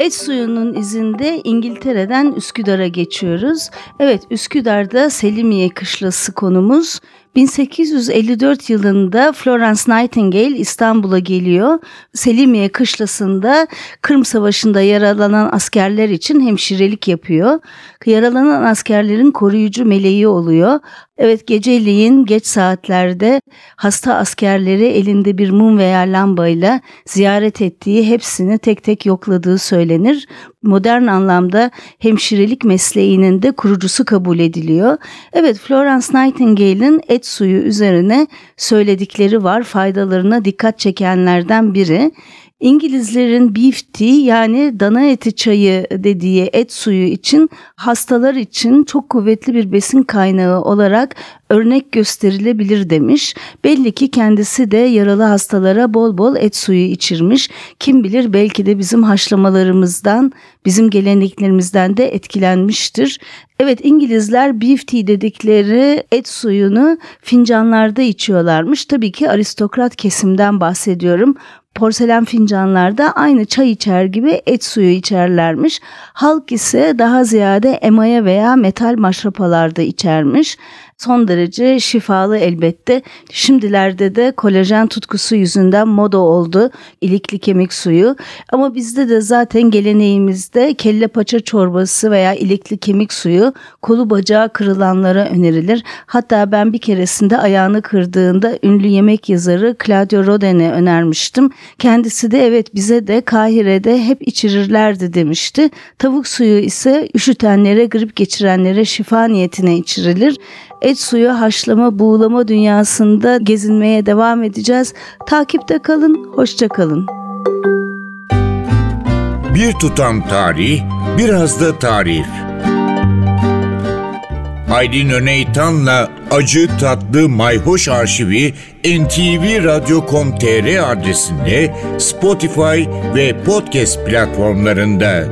Et suyunun izinde İngiltere'den Üsküdar'a geçiyoruz. Evet Üsküdar'da Selimiye Kışlası konumuz. 1854 yılında Florence Nightingale İstanbul'a geliyor. Selimiye kışlasında Kırım Savaşı'nda yaralanan askerler için hemşirelik yapıyor. Yaralanan askerlerin koruyucu meleği oluyor. Evet geceliğin geç saatlerde hasta askerleri elinde bir mum veya lambayla ziyaret ettiği hepsini tek tek yokladığı söylenir. Modern anlamda hemşirelik mesleğinin de kurucusu kabul ediliyor. Evet Florence Nightingale'in et suyu üzerine söyledikleri var faydalarına dikkat çekenlerden biri. İngilizlerin beef tea yani dana eti çayı dediği et suyu için hastalar için çok kuvvetli bir besin kaynağı olarak örnek gösterilebilir demiş. Belli ki kendisi de yaralı hastalara bol bol et suyu içirmiş. Kim bilir belki de bizim haşlamalarımızdan, bizim geleneklerimizden de etkilenmiştir. Evet İngilizler beef tea dedikleri et suyunu fincanlarda içiyorlarmış. Tabii ki aristokrat kesimden bahsediyorum porselen fincanlarda aynı çay içer gibi et suyu içerlermiş. Halk ise daha ziyade emaya veya metal maşrapalarda içermiş son derece şifalı elbette. Şimdilerde de kolajen tutkusu yüzünden moda oldu ilikli kemik suyu. Ama bizde de zaten geleneğimizde kelle paça çorbası veya ilikli kemik suyu kolu bacağı kırılanlara önerilir. Hatta ben bir keresinde ayağını kırdığında ünlü yemek yazarı Claudio Rodin'e önermiştim. Kendisi de evet bize de Kahire'de hep içirirlerdi demişti. Tavuk suyu ise üşütenlere, grip geçirenlere şifa niyetine içirilir et suyu haşlama buğulama dünyasında gezinmeye devam edeceğiz. Takipte kalın, hoşça kalın. Bir tutam tarih, biraz da tarif. Aydın Öneytan'la Acı Tatlı Mayhoş Arşivi ntvradio.com.tr adresinde Spotify ve podcast platformlarında.